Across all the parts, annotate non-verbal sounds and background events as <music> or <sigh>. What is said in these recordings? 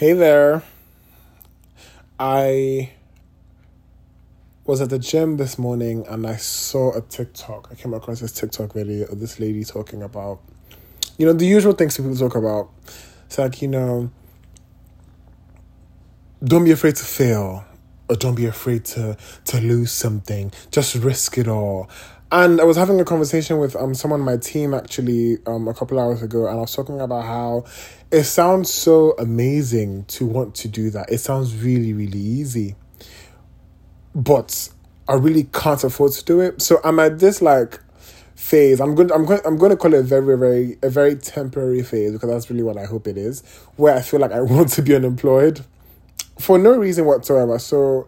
Hey there. I was at the gym this morning and I saw a TikTok. I came across this TikTok video of this lady talking about, you know, the usual things people talk about. It's like, you know, don't be afraid to fail or don't be afraid to to lose something. Just risk it all. And I was having a conversation with um someone on my team actually um a couple hours ago, and I was talking about how it sounds so amazing to want to do that. It sounds really really easy, but I really can't afford to do it. So I'm at this like phase. I'm going. I'm going. I'm going to call it a very, very, a very temporary phase because that's really what I hope it is. Where I feel like I <laughs> want to be unemployed for no reason whatsoever. So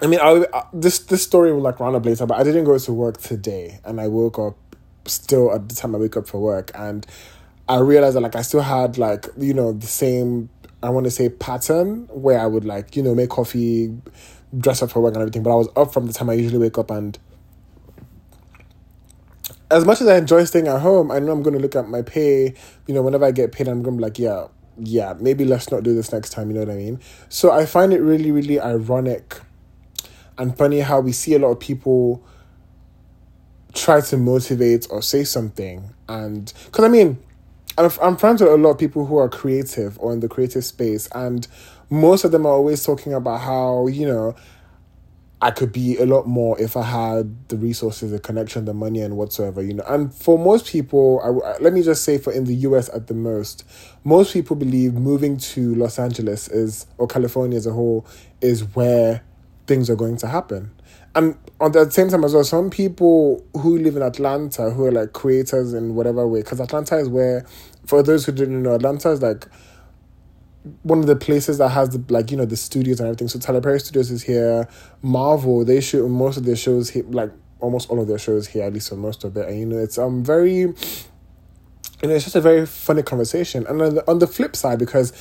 I mean, I, I this this story will like round up later, but I didn't go to work today, and I woke up still at the time I wake up for work, and I realized that like I still had like you know the same I want to say pattern where I would like you know make coffee, dress up for work and everything, but I was up from the time I usually wake up and. As much as I enjoy staying at home, I know I'm going to look at my pay. You know, whenever I get paid, I'm going to be like, yeah, yeah, maybe let's not do this next time. You know what I mean? So I find it really, really ironic and funny how we see a lot of people try to motivate or say something. And because i mean I'm, I'm friends with a lot of people who are creative or in the creative space and most of them are always talking about how you know i could be a lot more if i had the resources the connection the money and whatsoever you know. And for most people I, let me just say for in the us at the most most people believe moving to los angeles is or california as a whole is where things are going to happen. And at the same time as well, some people who live in Atlanta who are like creators in whatever way, because Atlanta is where, for those who didn't know, Atlanta is like one of the places that has the like you know the studios and everything. So Tyler Perry Studios is here. Marvel they shoot most of their shows here, like almost all of their shows here, at least for most of it. And you know it's um very, you know, it's just a very funny conversation. And on the, on the flip side, because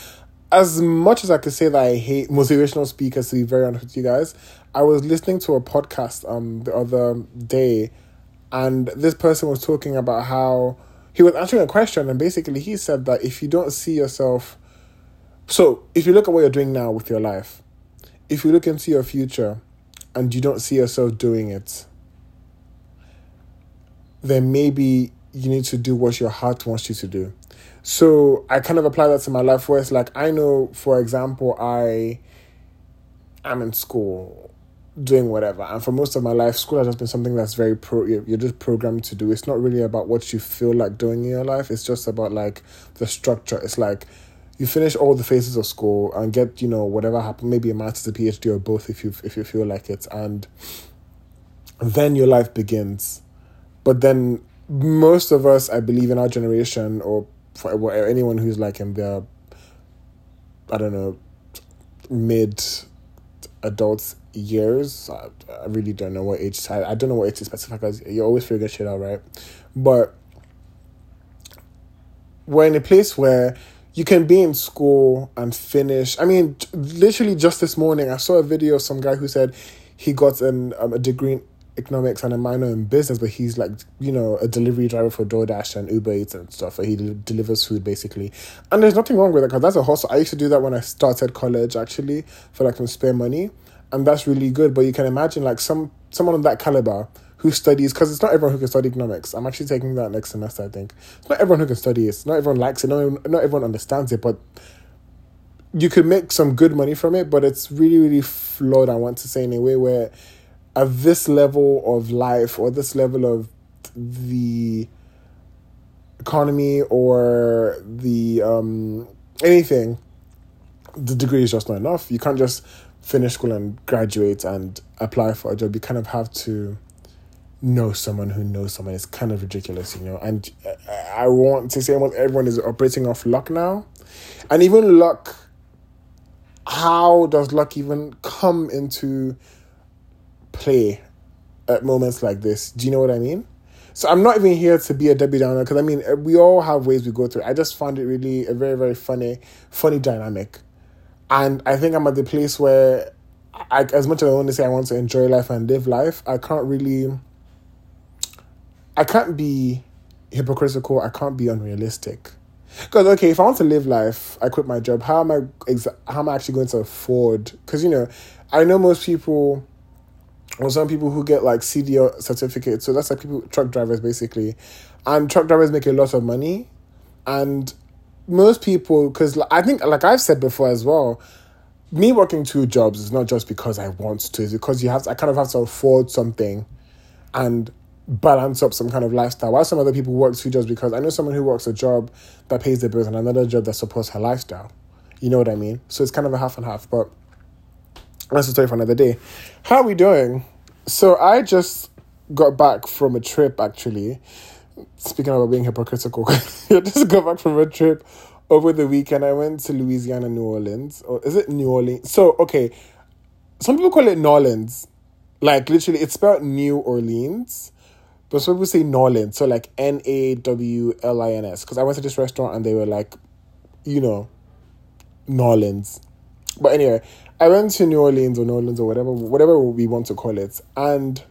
as much as I could say that I hate motivational speakers, to be very honest with you guys, I was listening to a podcast um the other day, and this person was talking about how he was answering a question, and basically he said that if you don't see yourself, so if you look at what you're doing now with your life, if you look into your future, and you don't see yourself doing it, then maybe you need to do what your heart wants you to do. So I kind of apply that to my life where it's like I know, for example, I am in school doing whatever, and for most of my life, school has just been something that's very pro. You're just programmed to do. It's not really about what you feel like doing in your life. It's just about like the structure. It's like you finish all the phases of school and get you know whatever happened, maybe a master's, a PhD, or both if you if you feel like it, and then your life begins. But then most of us, I believe, in our generation or for anyone who's like in their, I don't know, mid adult years. I, I really don't know what age. I, I don't know what age to specify because you always figure shit out, right? But we're in a place where you can be in school and finish. I mean, literally just this morning, I saw a video of some guy who said he got an um, a degree economics and a minor in business, but he's like, you know, a delivery driver for DoorDash and Uber Eats and stuff. He delivers food basically. And there's nothing wrong with it because that's a hustle. I used to do that when I started college actually for like some spare money. And that's really good. But you can imagine like some someone of that caliber who studies because it's not everyone who can study economics. I'm actually taking that next semester, I think. It's not everyone who can study it. Not everyone likes it. Not, not everyone understands it, but you could make some good money from it, but it's really, really flawed, I want to say, in a way where at this level of life or this level of the economy or the um, anything, the degree is just not enough. You can't just finish school and graduate and apply for a job. You kind of have to know someone who knows someone. It's kind of ridiculous, you know. And I want to say almost everyone is operating off luck now, and even luck. How does luck even come into play at moments like this. Do you know what I mean? So I'm not even here to be a Debbie Downer because I mean eh, we all have ways we go through. I just found it really a very very funny funny dynamic, and I think I'm at the place where, I, as much as I want to say I want to enjoy life and live life, I can't really. I can't be hypocritical. I can't be unrealistic. Because okay, if I want to live life, I quit my job. How am I? Exa- how am I actually going to afford? Because you know, I know most people, or some people who get like CDL certificates. So that's like people truck drivers basically, and truck drivers make a lot of money, and most people because I think like I've said before as well. Me working two jobs is not just because I want to, it's because you have to, I kind of have to afford something and balance up some kind of lifestyle. While some other people work two jobs because I know someone who works a job that pays their bills and another job that supports her lifestyle. You know what I mean? So it's kind of a half and half, but that's a story for another day. How are we doing? So I just got back from a trip actually. Speaking about being hypocritical, <laughs> I just got back from a trip over the weekend. I went to Louisiana, New Orleans. Or is it New Orleans? So okay. Some people call it New Orleans. Like literally it's spelled New Orleans but some people say Nawlins, so like N A W L I N S. Because I went to this restaurant and they were like, you know, Nawlins. But anyway, I went to New Orleans or New Orleans or whatever, whatever we want to call it, and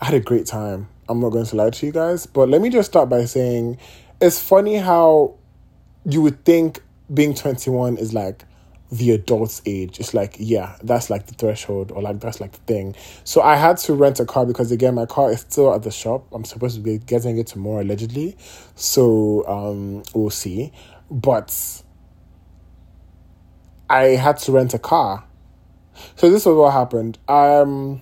I had a great time. I'm not going to lie to you guys, but let me just start by saying it's funny how you would think being 21 is like the adult's age. It's like, yeah, that's like the threshold or like that's like the thing. So I had to rent a car because again my car is still at the shop. I'm supposed to be getting it tomorrow allegedly. So um we'll see. But I had to rent a car. So this was what happened. Um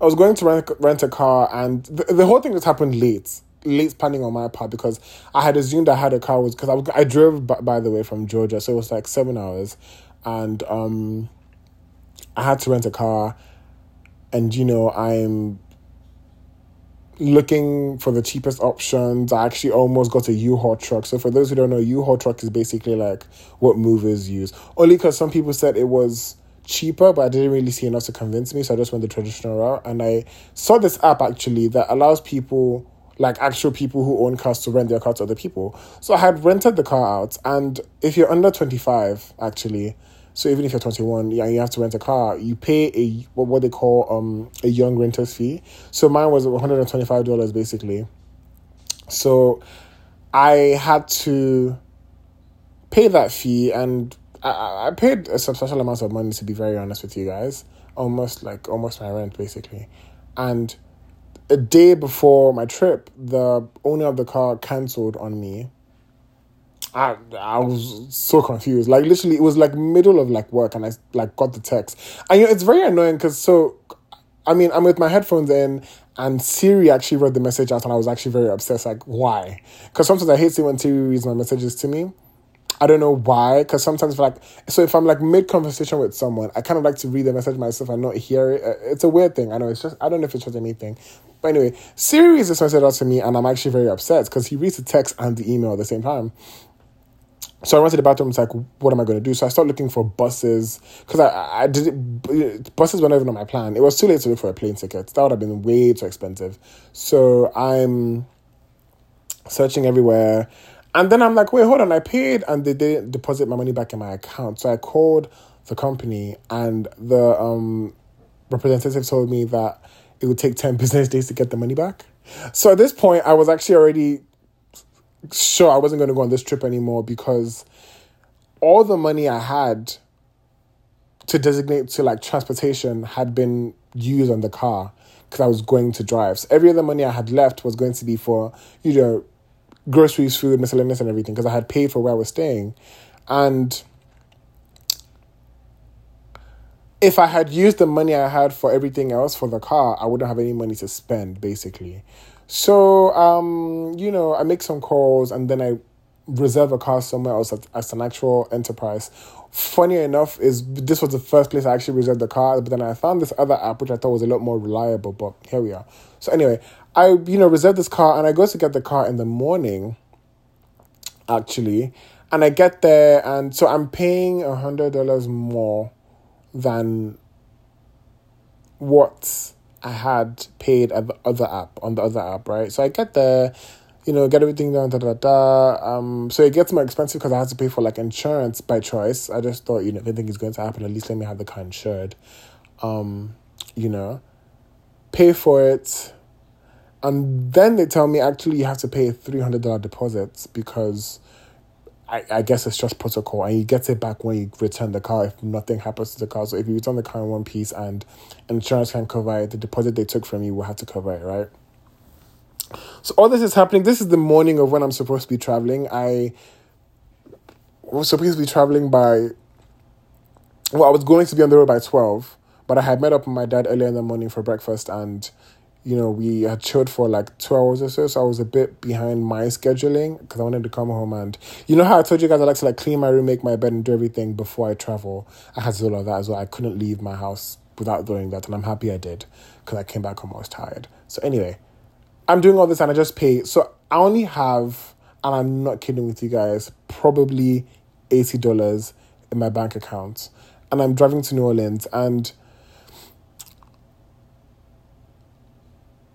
I was going to rent rent a car and the, the whole thing just happened late late planning on my part because I had assumed I had a car was because I, I drove by, by the way from Georgia, so it was like seven hours, and um, I had to rent a car, and you know I'm looking for the cheapest options. I actually almost got a U-Haul truck. So for those who don't know, U-Haul truck is basically like what movers use. Only because some people said it was cheaper, but I didn't really see enough to convince me. So I just went the traditional route, and I saw this app actually that allows people like actual people who own cars to rent their car to other people. So I had rented the car out, and if you're under 25, actually, so even if you're 21, yeah, you have to rent a car, you pay a what, they call um a young renter's fee. So mine was $125 basically. So I had to pay that fee, and I, I paid a substantial amount of money to be very honest with you guys, almost like almost my rent basically, and a day before my trip, the owner of the car cancelled on me. I I was so confused. Like literally, it was like middle of like work, and I like got the text. And you know, it's very annoying because so, I mean, I'm with my headphones in, and Siri actually read the message out, and I was actually very upset. Like, why? Because sometimes I hate seeing when Siri reads my messages to me. I don't know why, because sometimes like so if I'm like mid conversation with someone, I kind of like to read the message myself and not hear it. Uh, it's a weird thing. I know it's just I don't know if it's just anything, but anyway, Siri reads this message out to me, and I'm actually very upset because he reads the text and the email at the same time. So I went to the bathroom. It's like, what am I going to do? So I started looking for buses because I I did it, buses were not even on my plan. It was too late to look for a plane ticket. That would have been way too expensive. So I'm searching everywhere. And then I'm like, wait, hold on, I paid and they didn't deposit my money back in my account. So I called the company and the um, representative told me that it would take 10 <laughs> business days to get the money back. So at this point, I was actually already sure I wasn't going to go on this trip anymore because all the money I had to designate to like transportation had been used on the car because I was going to drive. So every other money I had left was going to be for, you know, groceries, food, miscellaneous, and everything because I had paid for where I was staying. And if I had used the money I had for everything else for the car, I wouldn't have any money to spend, basically. So, um, you know, I make some calls and then I reserve a car somewhere else as, an actual enterprise. Funny enough, is this was the first place I actually reserved the car, but then I found this other app which I thought was a lot more reliable. But here we are. So anyway, I you know reserve this car and I go to get the car in the morning. Actually, and I get there and so I'm paying a hundred dollars more than what I had paid at the other app on the other app, right? So I get there, you know, get everything done, da da da. Um, so it gets more expensive because I had to pay for like insurance by choice. I just thought, you know, if anything is going to happen, at least let me have the car insured. Um, you know, pay for it And then they tell me actually you have to pay a $300 deposit because I, I guess it's just protocol and you get it back when you return the car if nothing happens to the car. So if you return the car in one piece and insurance can cover it, the deposit they took from you will have to cover it, right? So all this is happening. This is the morning of when I'm supposed to be traveling. I was supposed to be traveling by well, I was going to be on the road by twelve, but I had met up with my dad earlier in the morning for breakfast and you know, we had chilled for like two hours or so, so I was a bit behind my scheduling because I wanted to come home and you know how I told you guys I like to like clean my room, make my bed, and do everything before I travel. I had to do all of that as well. I couldn't leave my house without doing that, and I'm happy I did because I came back home I was tired. So anyway, I'm doing all this and I just pay. So I only have, and I'm not kidding with you guys, probably eighty dollars in my bank account, and I'm driving to New Orleans and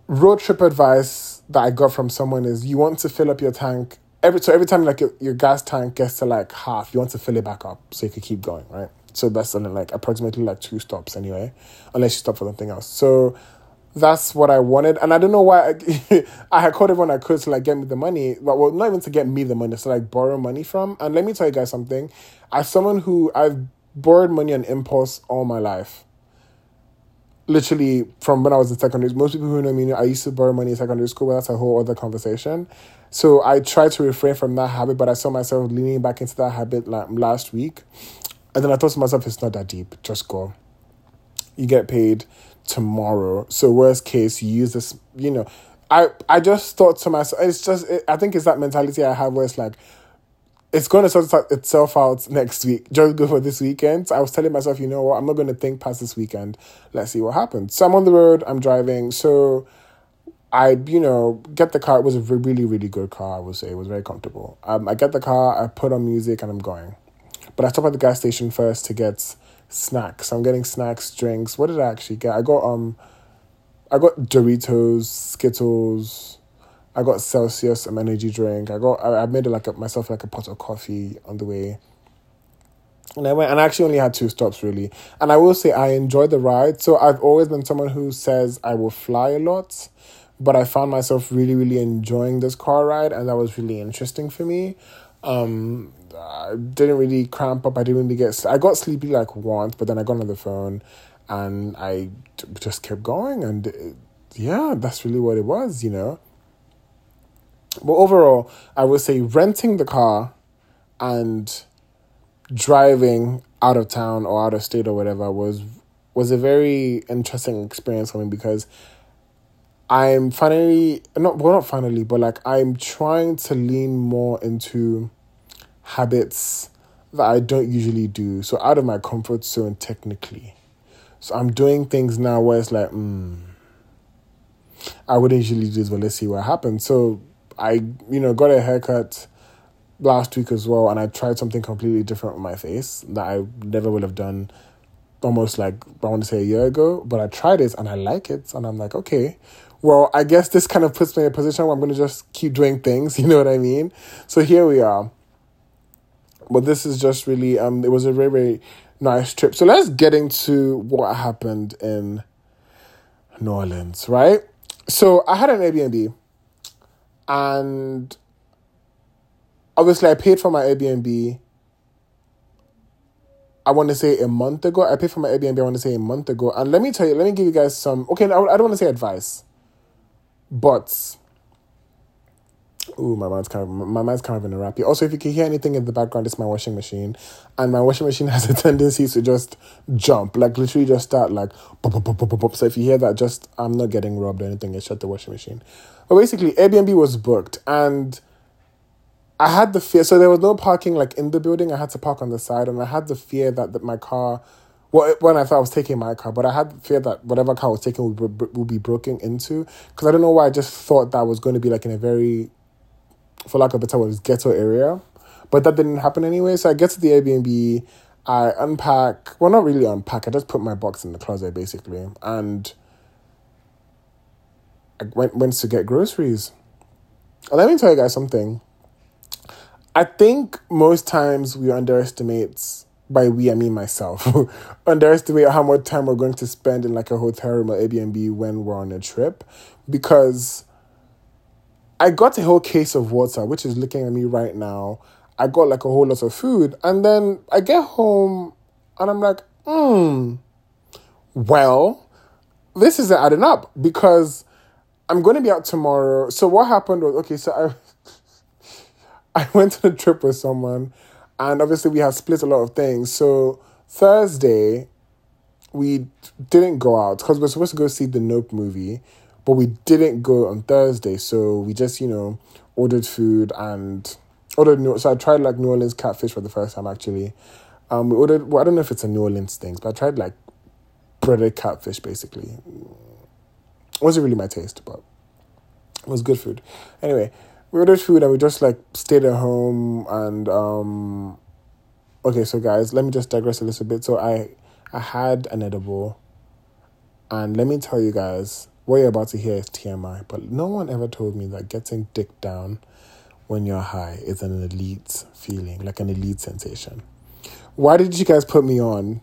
road trip advice that I got from someone is you want to fill up your tank every so every time like your, your gas tank gets to like half, you want to fill it back up so you can keep going, right? So that's only like approximately like two stops anyway, unless you stop for something else. So that's what I wanted, and I don't know why I, <laughs> I had called everyone I could to like get me the money, but well, not even to get me the money, to like borrow money from. And let me tell you guys something: as someone who I've borrowed money on impulse all my life, literally from when I was in secondary. Most people who know me, I used to borrow money in secondary school, but that's a whole other conversation. So I tried to refrain from that habit, but I saw myself leaning back into that habit like last week. And then I thought to myself, it's not that deep. Just go. You get paid tomorrow. So worst case, you use this, you know. I, I just thought to myself, it's just, it, I think it's that mentality I have where it's like, it's going to sort itself out next week. Just go for this weekend. I was telling myself, you know what, I'm not going to think past this weekend. Let's see what happens. So I'm on the road, I'm driving. So I, you know, get the car. It was a really, really good car, I would say. It was very comfortable. Um, I get the car, I put on music, and I'm going. But I stop at the gas station first to get snacks. I'm getting snacks, drinks. What did I actually get? I got um, I got Doritos, Skittles, I got Celsius, some energy drink. I got I, I made like a, myself like a pot of coffee on the way. And I went and I actually only had two stops really. And I will say I enjoyed the ride. So I've always been someone who says I will fly a lot. But I found myself really, really enjoying this car ride and that was really interesting for me. Um I didn't really cramp up. I didn't really get. I got sleepy like once, but then I got on the phone, and I just kept going. And it, yeah, that's really what it was, you know. But overall, I would say renting the car and driving out of town or out of state or whatever was was a very interesting experience for me because I'm finally not well not finally, but like I'm trying to lean more into habits that I don't usually do. So out of my comfort zone technically. So I'm doing things now where it's like, hmm, I wouldn't usually do this, but let's see what happens. So I, you know, got a haircut last week as well, and I tried something completely different with my face that I never would have done almost like I want to say a year ago. But I tried it and I like it, and I'm like, okay, well, I guess this kind of puts me in a position where I'm going to just keep doing things. <laughs> You know what I mean? So here we are. But this is just really um, it was a very very nice trip. So let's get into what happened in New Orleans, right? So I had an Airbnb and obviously I paid for my Airbnb. I want to say a month ago. I paid for my Airbnb. I want to say a month ago. And let me tell you, let me give you guys some. Okay, I don't want to say advice, but Ooh, my mind's kind of my mind's kind of in a rappy. Also, if you can hear anything in the background, it's my washing machine, and my washing machine <laughs> has a tendency to just jump, like literally just start like pop, pop, pop, pop, pop. So if you hear that, just I'm not getting robbed or anything. It's shut the washing machine. But basically, Airbnb was booked, and I had the fear. So there was no parking like in the building. I had to park on the side, and I had the fear that, that my car. Well, when I thought I was taking my car, but I had the fear that whatever car I was taking would, would be broken into. Because I don't know why I just thought that was going to be like in a very for lack of a better word, ghetto area. But that didn't happen anyway. So I get to the Airbnb, I unpack. Well, not really unpack. I just put my box in the closet basically, and I went went to get groceries. Let me tell you guys something. I think most times we underestimate by we I mean myself <laughs> underestimate how much time we're going to spend in like a hotel room or Airbnb when we're on a trip because I got a whole case of water, which is looking at me right now. I got like a whole lot of food, and then I get home and I'm like, hmm, well, this isn't adding up because I'm going to be out tomorrow. So what happened was okay. So I <laughs> I went on a trip with someone, and obviously we have split a lot of things. So Thursday, we didn't go out because we are supposed to go see the Nope movie, but we didn't go on Thursday. So we just you know ordered food and ordered New. So I tried like New Orleans catfish for the first time actually. Um, we ordered. Well, I don't know if it's a New Orleans thing, but I tried like breaded catfish basically. It wasn't really my taste, but it was good food. Anyway, we ordered food and we just like stayed at home and um okay, so guys, let me just digress a little bit. So I I had an edible and let me tell you guys, what you're about to hear is TMI, but no one ever told me that getting dick down when you're high is an elite feeling, like an elite sensation. Why did you guys put me on?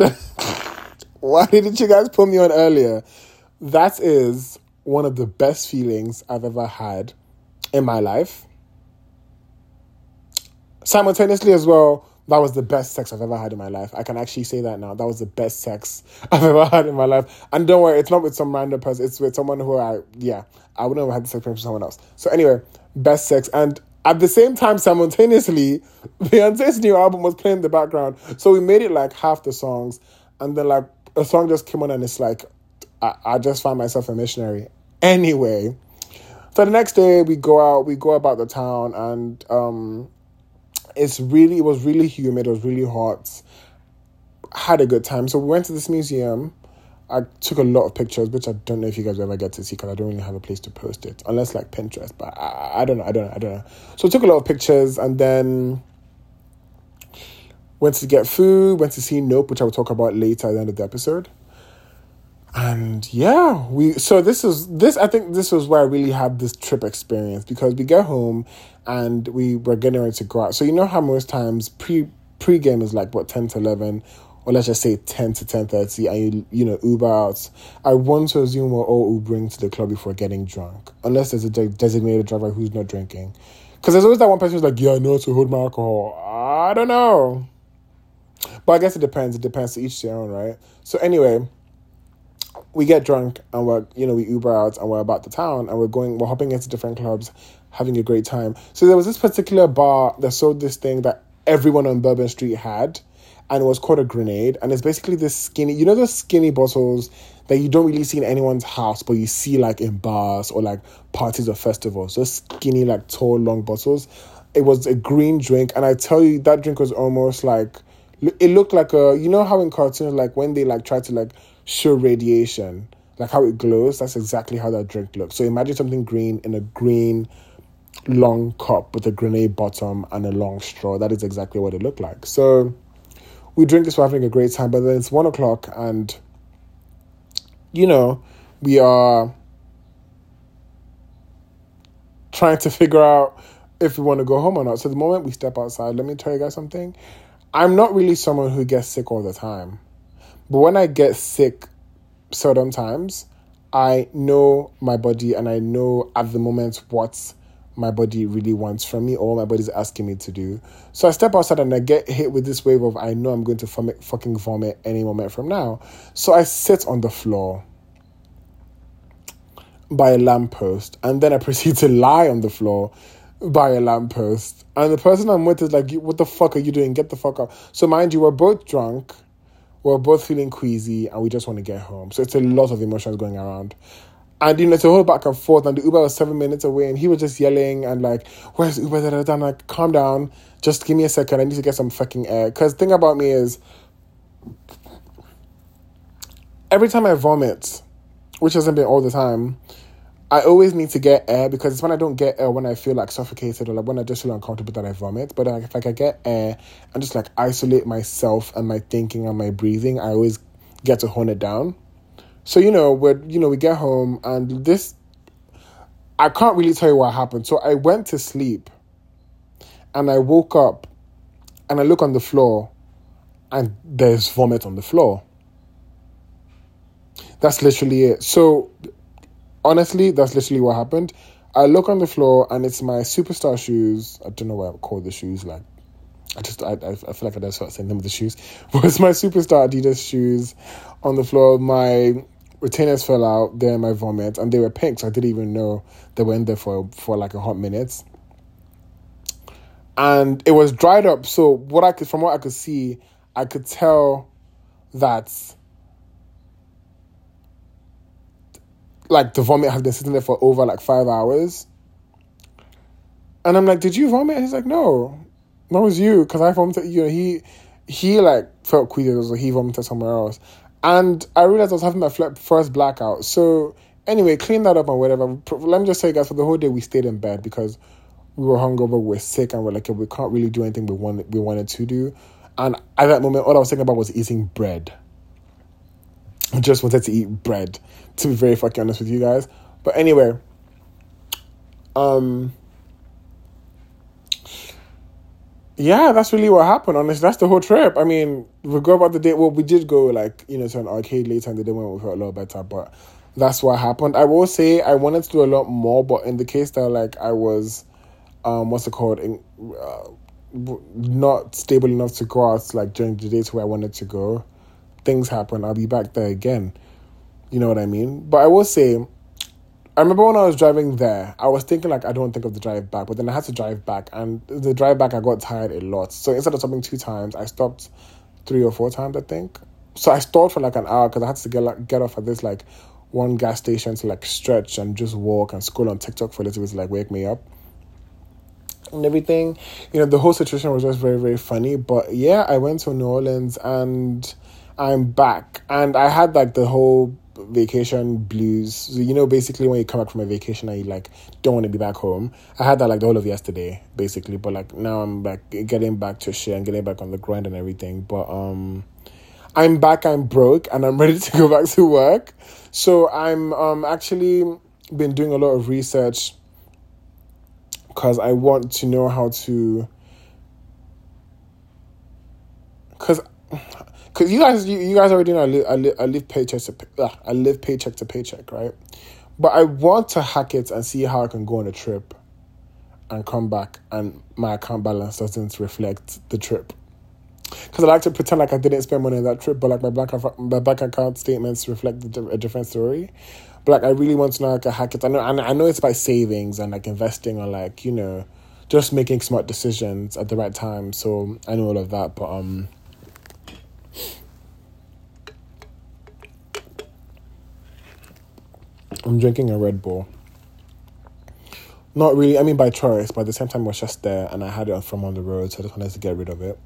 <laughs> Why didn't you guys put me on earlier? That is one of the best feelings I've ever had in my life. Simultaneously, as well, that was the best sex I've ever had in my life. I can actually say that now. That was the best sex <laughs> I've ever had in my life. And don't worry, it's not with some random person. It's with someone who I, yeah, I wouldn't have had the sex with someone else. So anyway, best sex. And at the same time, simultaneously, <laughs> Beyonce's new album was playing in the background. So we made it like half the songs. And then like a song just came on and it's like, I, I just found myself a missionary. Anyway, so the next day we go out, we go about the town, and um, it's really, it was really humid, it was really hot. Had a good time. So we went to this museum. I took a lot of pictures, which I don't know if you guys ever get to see because I don't really have a place to post it, unless like Pinterest. But I, I don't know, I don't know, I don't know. So I took a lot of pictures, and then went to get food, went to see Nope, which I will talk about later at the end of the episode and yeah we so this is this i think this was where i really had this trip experience because we get home and we were getting ready to go out. So you know how most times pre pre-game is like what 10 to 11 or let's just say 10 to 10.30 and you you know uber out. I want to assume we're all ubering to the club before getting drunk. Unless there's a de- designated driver who's not drinking. Because there's always that one person who's like yeah i know to hold my alcohol. I don't know. But i guess it depends. It depends to each their own right? So anyway we get drunk and we're you know we Uber out and we're about the town and we're going we're hopping into different clubs, having a great time. So there was this particular bar that sold this thing that everyone on Bourbon Street had, and it was called a grenade. And it's basically this skinny, you know, those skinny bottles that you don't really see in anyone's house, but you see like in bars or like parties or festivals. Those skinny, like tall, long bottles. It was a green drink, and I tell you, that drink was almost like it looked like a you know how in cartoons like when they like try to like show radiation, like how it glows. That's exactly how that drink looks. So imagine something green in a green long cup with a grenade bottom and a long straw. That is exactly what it looked like. So we drink this, we're having a great time, but then it's one o'clock and you know, we are trying to <laughs> figure out if we want to go home or not. So the moment we step outside, let me tell you guys something. I'm not really someone who gets sick all the time. But when I get sick certain times, I know my body and I know at the moment what my body really wants from me or my body's asking me to do. So I step outside and I get hit with this wave of I know I'm going to vomit, fucking vomit any moment from now. So I sit on the floor by a lamppost and then I <laughs> proceed to lie on the floor by a lamppost. And the person I'm with is like, What the fuck are you doing? Get the fuck up. So, mind you, we're both drunk we're both feeling queasy and we just want to get home. So it's a lot of emotions going around. And you know, it's a whole back and forth, and the Uber was seven minutes away, and he was just yelling and like, "Where's Uber?" Da, da, da. Like, "Calm down, just give me a second. I need to get some fucking air." Because thing about me is, every time I vomit, which hasn't been all the time, I always need to get air because it's when I don't get air when I feel like suffocated or like when I just feel uncomfortable that I vomit. But like, if I get air and just like isolate myself and my thinking and my breathing, I always get to hone it down. So you know, we you know we get home and this I can't really tell you what happened. So I went to sleep and I woke up and I look on the floor and there's vomit on the floor. That's literally it. So honestly, that's literally what happened. I look on the floor and it's my superstar shoes. I don't know why I call the shoes like. I just I, I feel like I just start saying them with the shoes. <laughs> But it's my superstar Adidas shoes on the floor. My retainers fell out. They're in my vomit, and they were pink, so I didn't even know they were in there for for like a hot minute. And it was dried up. So what I could from what I could see, I could tell that like the vomit had been sitting there for over like five hours. And I'm like, did you vomit? He's like, no, that was you because I vomited. You know, he he like felt queasy, so he vomited somewhere else. And I realized I was having my first blackout. So anyway, clean that up and whatever. Let me just say, guys, for the whole day we stayed in bed because we were hungover, we we're sick, and we're like, we can't really do anything we wanted we wanted to do. And at that moment, all I was thinking about was eating bread. I just wanted to eat bread, to be very fucking honest with you guys. But anyway, um, yeah, that's really what happened. Honestly, that's the whole trip. I mean, we go about the day. Well, we did go like you know to an arcade later, and the day when we felt a lot better. But that's what happened. I will say I wanted to do a lot more, but in the case that like I was, um, what's it called? In, uh, not stable enough to go out like during the days where I wanted to go things happen, I'll be back there again. You know what I mean? But I will say, I remember when I was driving there, I was thinking like I don't think of the drive back, but then I had to drive back, and the drive back I got tired a lot. So instead of stopping two times, I stopped three or four times, I think. So I stalled for like an hour because I had to get like get off at this like one gas station to like stretch and just walk and scroll on TikTok for a little bit to like wake me up and everything. You know, the whole situation was just very, very funny. But yeah, I went to New Orleans and I'm back. And I had like the whole vacation blues. So, you know, basically when you come back from a vacation and you like don't want to be back home. I had that like the whole of yesterday, basically. But like now I'm like getting back to shit and getting back on the grind and everything. But um I'm back, I'm broke, and I'm <laughs> ready to go back to work. So I'm um actually been doing a lot of research because I want to know how to because because you guys, you, you guys already know I live, I I live paycheck to uh, I live paycheck to paycheck, right? But I want to hack it and see how I can go on a trip, and come back, and my account balance doesn't reflect the trip. Because I like to pretend like I didn't spend money on that trip, but like my bank my bank account statements reflect a different story. But like I really want to know how I can hack it. I know I know it's by savings and like investing or like you know, just making smart decisions at the right time. So I know all of that, but um I'm drinking a Red Bull. Not really, I mean by choice, but at the same time it was just there and I had it from on the road, so I just wanted to get rid of it.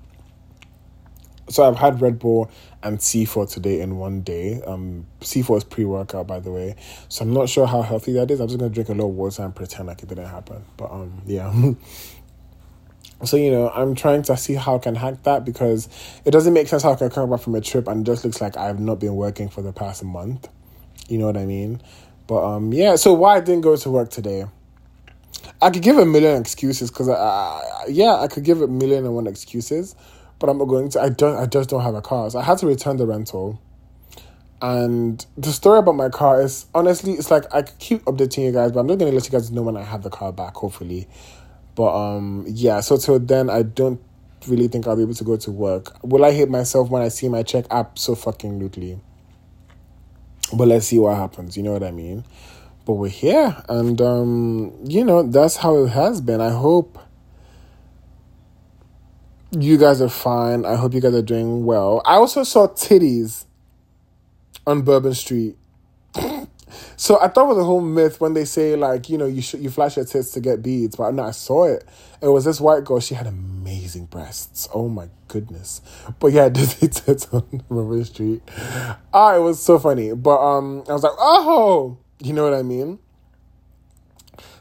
So I've had Red Bull and C4 today in one day. Um, C4 is pre workout, by the way. So I'm not sure how healthy that is. I'm just gonna drink a little water and pretend like it didn't happen. But um, yeah. <laughs> so you know, I'm trying to see how I can hack that because it doesn't make sense how I can come back from a trip and it just looks like I've not been working for the past month. You know what I mean? But um, yeah. So why I didn't go to work today? I could give a million excuses because I, I, yeah, I could give a million and one excuses, but I'm not going to. I don't. I just don't have a car, so I had to return the rental. And the story about my car is honestly, it's like I keep updating you guys, but I'm not gonna let you guys know when I have the car back. Hopefully, but um, yeah. So till then, I don't really think I'll be able to go to work. Will I hate myself when I see my check? Absolutely. But let's see what happens. You know what I mean? But we're here, and um, you know that's how it has been. I hope you guys are fine. I hope you guys are doing well. I also saw titties on Bourbon Street. So I thought it was a whole myth when they say like you know you sh- you flash your tits to get beads, but no, I saw it. It was this white girl. She had amazing breasts. Oh my goodness. But yeah, <laughs> Disney tits on Bourbon Street. Ah, it was so funny. But um, I was like, oh, you know what I mean.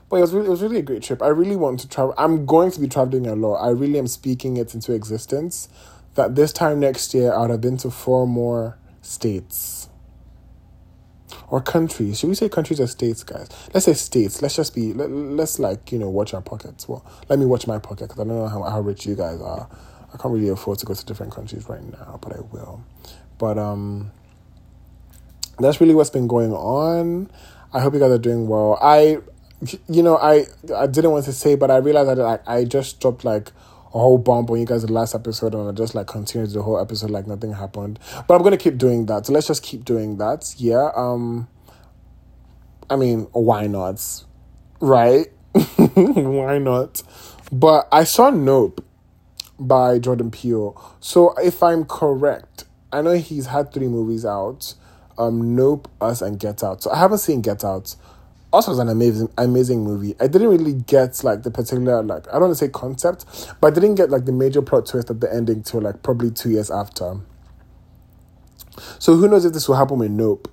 But it was really, it was really a great trip. I really want to travel. I'm going to be traveling a lot. I really am speaking it into existence. That this time next year, I would have been to four more states or countries. Should we say countries or states, guys? Let's say states. Let's just be. Let, let's like you know watch our pockets. Well, let me watch my pocket because I don't know how, how rich you guys are. I can't really afford to go to different countries right now, but I will. But um, that's really what's been going on. I hope you guys are doing well. I you know, I I didn't want to say, but I realized that like I just dropped like a whole bump on you guys the last episode, and I just like continued the whole episode like nothing happened. But I'm gonna keep doing that. So let's just keep doing that. Yeah. Um. I mean, why not? Right? <laughs> why not? But I saw Nope by Jordan Peele. So if I'm correct, I know he's had three movies out. Um, Nope, Us, and Get Out. So I haven't seen Get Out. Also, was an amazing, amazing movie. I didn't really get like the particular like I don't want to say concept, but I didn't get like the major plot twist at the ending till like probably two years after. So who knows if this will happen with Nope?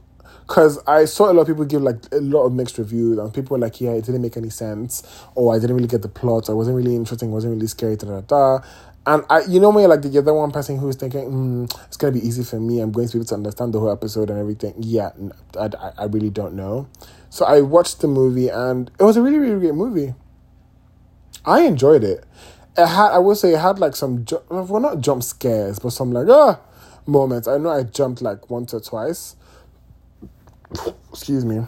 Because I saw a lot of people give like a lot of mixed reviews, and people were like, "Yeah, it didn't make any sense," or "I didn't really get the plot," I wasn't really interesting," "Wasn't really scary," da da da. And I, you know, me like the other one person who's thinking, mm, it's gonna be easy for me. I'm going to be able to understand the whole episode and everything. Yeah, I, I really don't know. So I watched the movie, and it was a really, really great movie. I enjoyed it. It had, I would say, it had like some, well, not jump scares, but some like ah moments. I know I jumped like once or twice. Excuse me.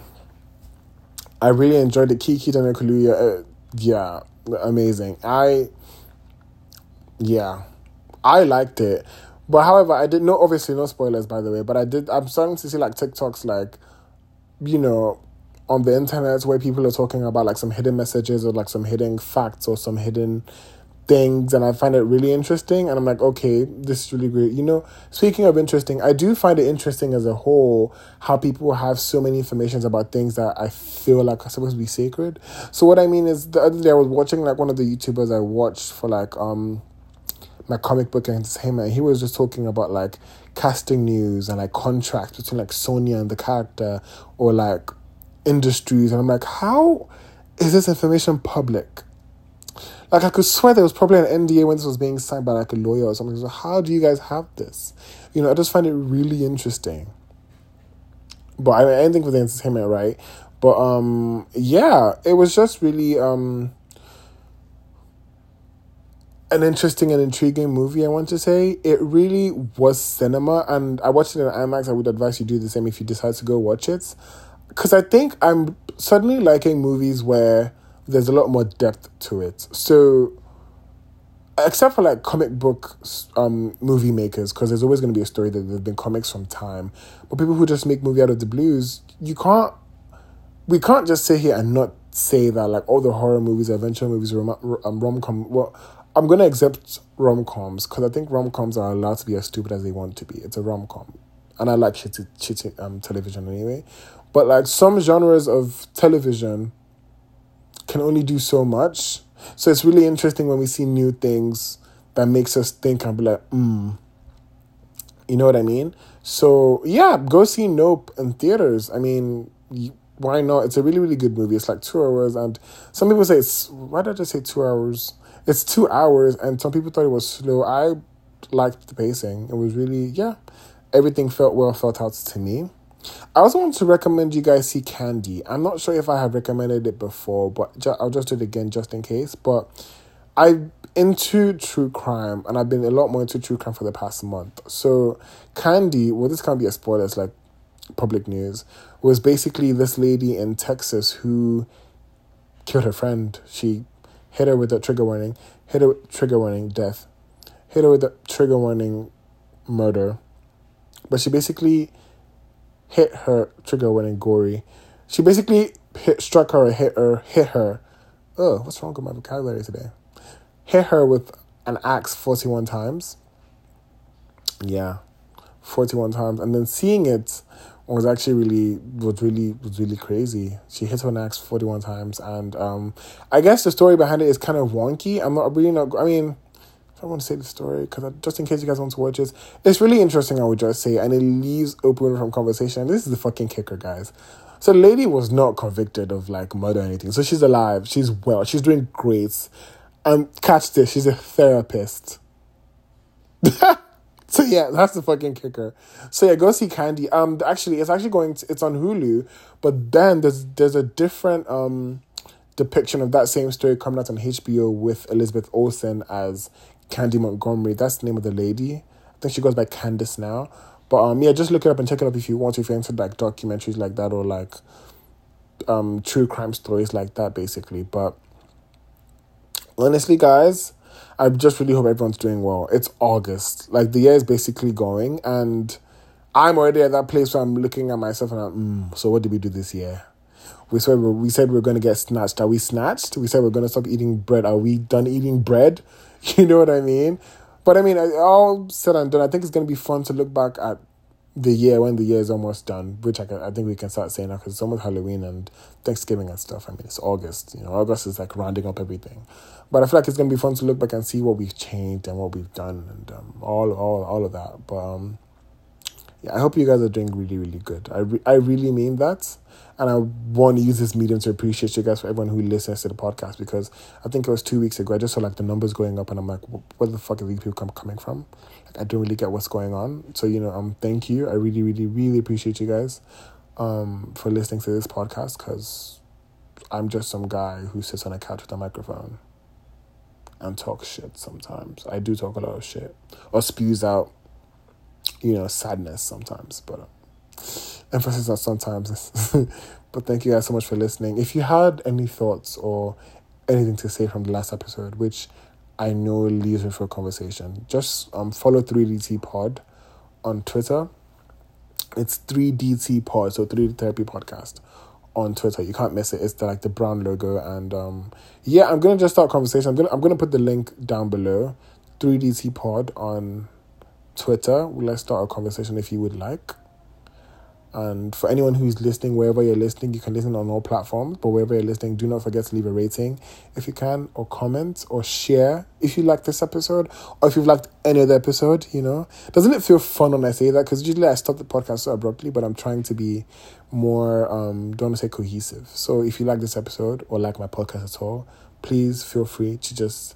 I really enjoyed the Keke and Kaluuya. Uh, yeah, amazing. I yeah, I liked it. But however, I did no obviously no spoilers by the way, but I did I'm starting to see like TikToks like you know on the internet where people are talking about like some hidden messages or like some hidden facts or some hidden things and I find it really interesting and I'm like, okay, this is really great. You know, speaking of interesting, I do find it interesting as a whole how people have so many informations about things that I feel like are supposed to be sacred. So what I mean is the other day I was watching like one of the YouTubers I watched for like um my comic book entertainment. He was just talking about like casting news and like contracts between like Sonya and the character or like industries. And I'm like, how is this information public? Like I could swear there was probably an NDA when this was being signed by like a lawyer or something. So how do you guys have this? You know, I just find it really interesting. But I mean, anything for the entertainment, right? But um, yeah, it was just really um an interesting and intriguing movie, I want to say. It really was cinema, and I watched it in IMAX. I would advise you do the same if you decide to go watch it. Because I think I'm suddenly liking movies where there's a lot more depth to it. So, except for like comic book um, movie makers, because there's always going to be a story that there's been comics from time. But people who just make movie out of the blues, you can't, we can't just sit here and not say that like all the horror movies, adventure movies, rom um, rom com, well, I'm gonna accept rom coms because I think rom coms are allowed to be as stupid as they want to be. It's a rom com, and I like shitty, shitty um television anyway. But like some genres of television can only do so much. So it's really interesting when we see new things that makes us think and be like, hmm. You know what I mean? So yeah, go see Nope in theaters. I mean, why not? It's a really really good movie. It's like two hours, and some people say it's. Why did I say two hours? it's two hours, and some people thought it was slow. I liked the pacing. It was really yeah, everything felt well thought out to me. I also want to recommend you guys see Candy. I'm not sure if I have recommended it before, but ju- I'll just do it again just in case. But I'm into true crime, and I've been a lot more into true crime for the past month. So Candy, well, this can't be a spoiler. It's like public news. Was basically this lady in Texas who killed her friend. She hit her with a trigger warning, hit her with trigger warning death, hit her with a trigger warning murder. But she basically hit her trigger warning gory. She basically hit struck her hit her hit her. Oh, what's wrong with my vocabulary today? Hit her with an axe forty one times. Yeah. 41 times and then seeing it was actually really was really was really crazy. She hit her axe forty one times, and um, I guess the story behind it is kind of wonky. I'm not really not. I mean, I want to say the story because just in case you guys want to watch it, it's really interesting. I would just say, and it leaves open from conversation. This is the fucking kicker, guys. So, the lady was not convicted of like murder or anything. So she's alive. She's well. She's doing great. And catch this, she's a therapist. <laughs> So yeah, that's the fucking kicker. So yeah, go see Candy. Um, actually, it's actually going. To, it's on Hulu, but then there's there's a different um depiction of that same story coming out on HBO with Elizabeth Olsen as Candy Montgomery. That's the name of the lady. I think she goes by Candice now. But um, yeah, just look it up and check it up if you want to. If you're into like documentaries like that or like um true crime stories like that basically. But honestly, guys, I just really hope everyone's doing well. It's August, like the year is basically going, and I'm already at that place where I'm looking at myself and I'm, mm, so what did we do this year? We said we, we said we are going to get snatched. Are we snatched? We said we are going to stop eating bread. Are we done eating bread? <laughs> You know what I mean? But I mean, all said and done, I think it's going to be fun to look back at the year when the year is almost done, which I, can, I think we can start saying now because it's almost Halloween and Thanksgiving and stuff. I mean, it's August. You know, August is like rounding up everything. But I feel like it's gonna be fun to look back and see what we've changed and what we've done and um, all all all of that. But um, yeah, I hope you guys are doing really, really good. I, re- I really mean that. And I want to use this medium to appreciate you guys for everyone who listens to the podcast because I think it was two weeks ago. I just saw like the numbers going up and I'm like, where the fuck are these people come, coming from? Like, I don't really get what's going on. So, you know, um, thank you. I really, really, really appreciate you guys um, for listening to this podcast because I'm just some guy who sits on a couch with a microphone and talks shit sometimes. I do talk a lot of shit or spews out you know, sadness sometimes, but uh, emphasis on sometimes. <laughs> but thank you guys so much for listening. If you had any thoughts or anything to say from the last episode, which I know leaves me for a conversation, just um follow 3DT Pod on Twitter. It's 3DT Pod, so 3D Therapy Podcast on Twitter. You can't miss it. It's the, like the brown logo, and um, yeah, I'm gonna just start conversation. I'm gonna I'm gonna put the link down below. 3DT Pod on Twitter. Let's start a conversation if you would like. And for anyone who's listening, wherever you're listening, you can listen on all platforms. But wherever you're listening, do not forget to leave a rating if you can, or comment, or share if you like this episode, or if you've liked any other episode. You know, doesn't it feel fun when I say that? Because usually I stop the podcast so abruptly, but I'm trying to be more. Um, don't want to say cohesive. So if you like this episode or like my podcast at all, please feel free to just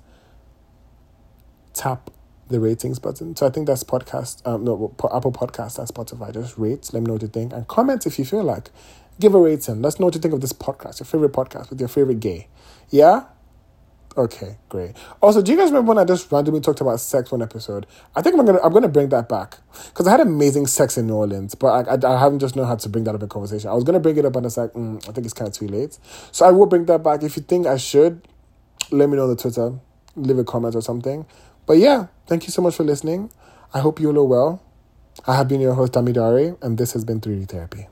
tap the ratings button. So I think that's podcast, um, no, Apple Podcast and Spotify. Just rate, let me know what you think, and comment if you feel like. Give a rating. Let's know what you think of this podcast, your favorite podcast with your favorite gay. Yeah? Okay, great. Also, do you guys remember when I just randomly talked about sex one episode? I think I'm gonna I'm gonna bring that back because I had amazing sex in New Orleans, but I, I, I haven't just know how to bring that up in conversation. I was gonna bring it up and it's like mm, I think it's kind of too late, so I will bring that back. If you think I should, let me know on the Twitter, leave a comment or something. But yeah, thank you so much for listening. I hope you all are well. I have been your host, Amidari, and this has been 3D Therapy.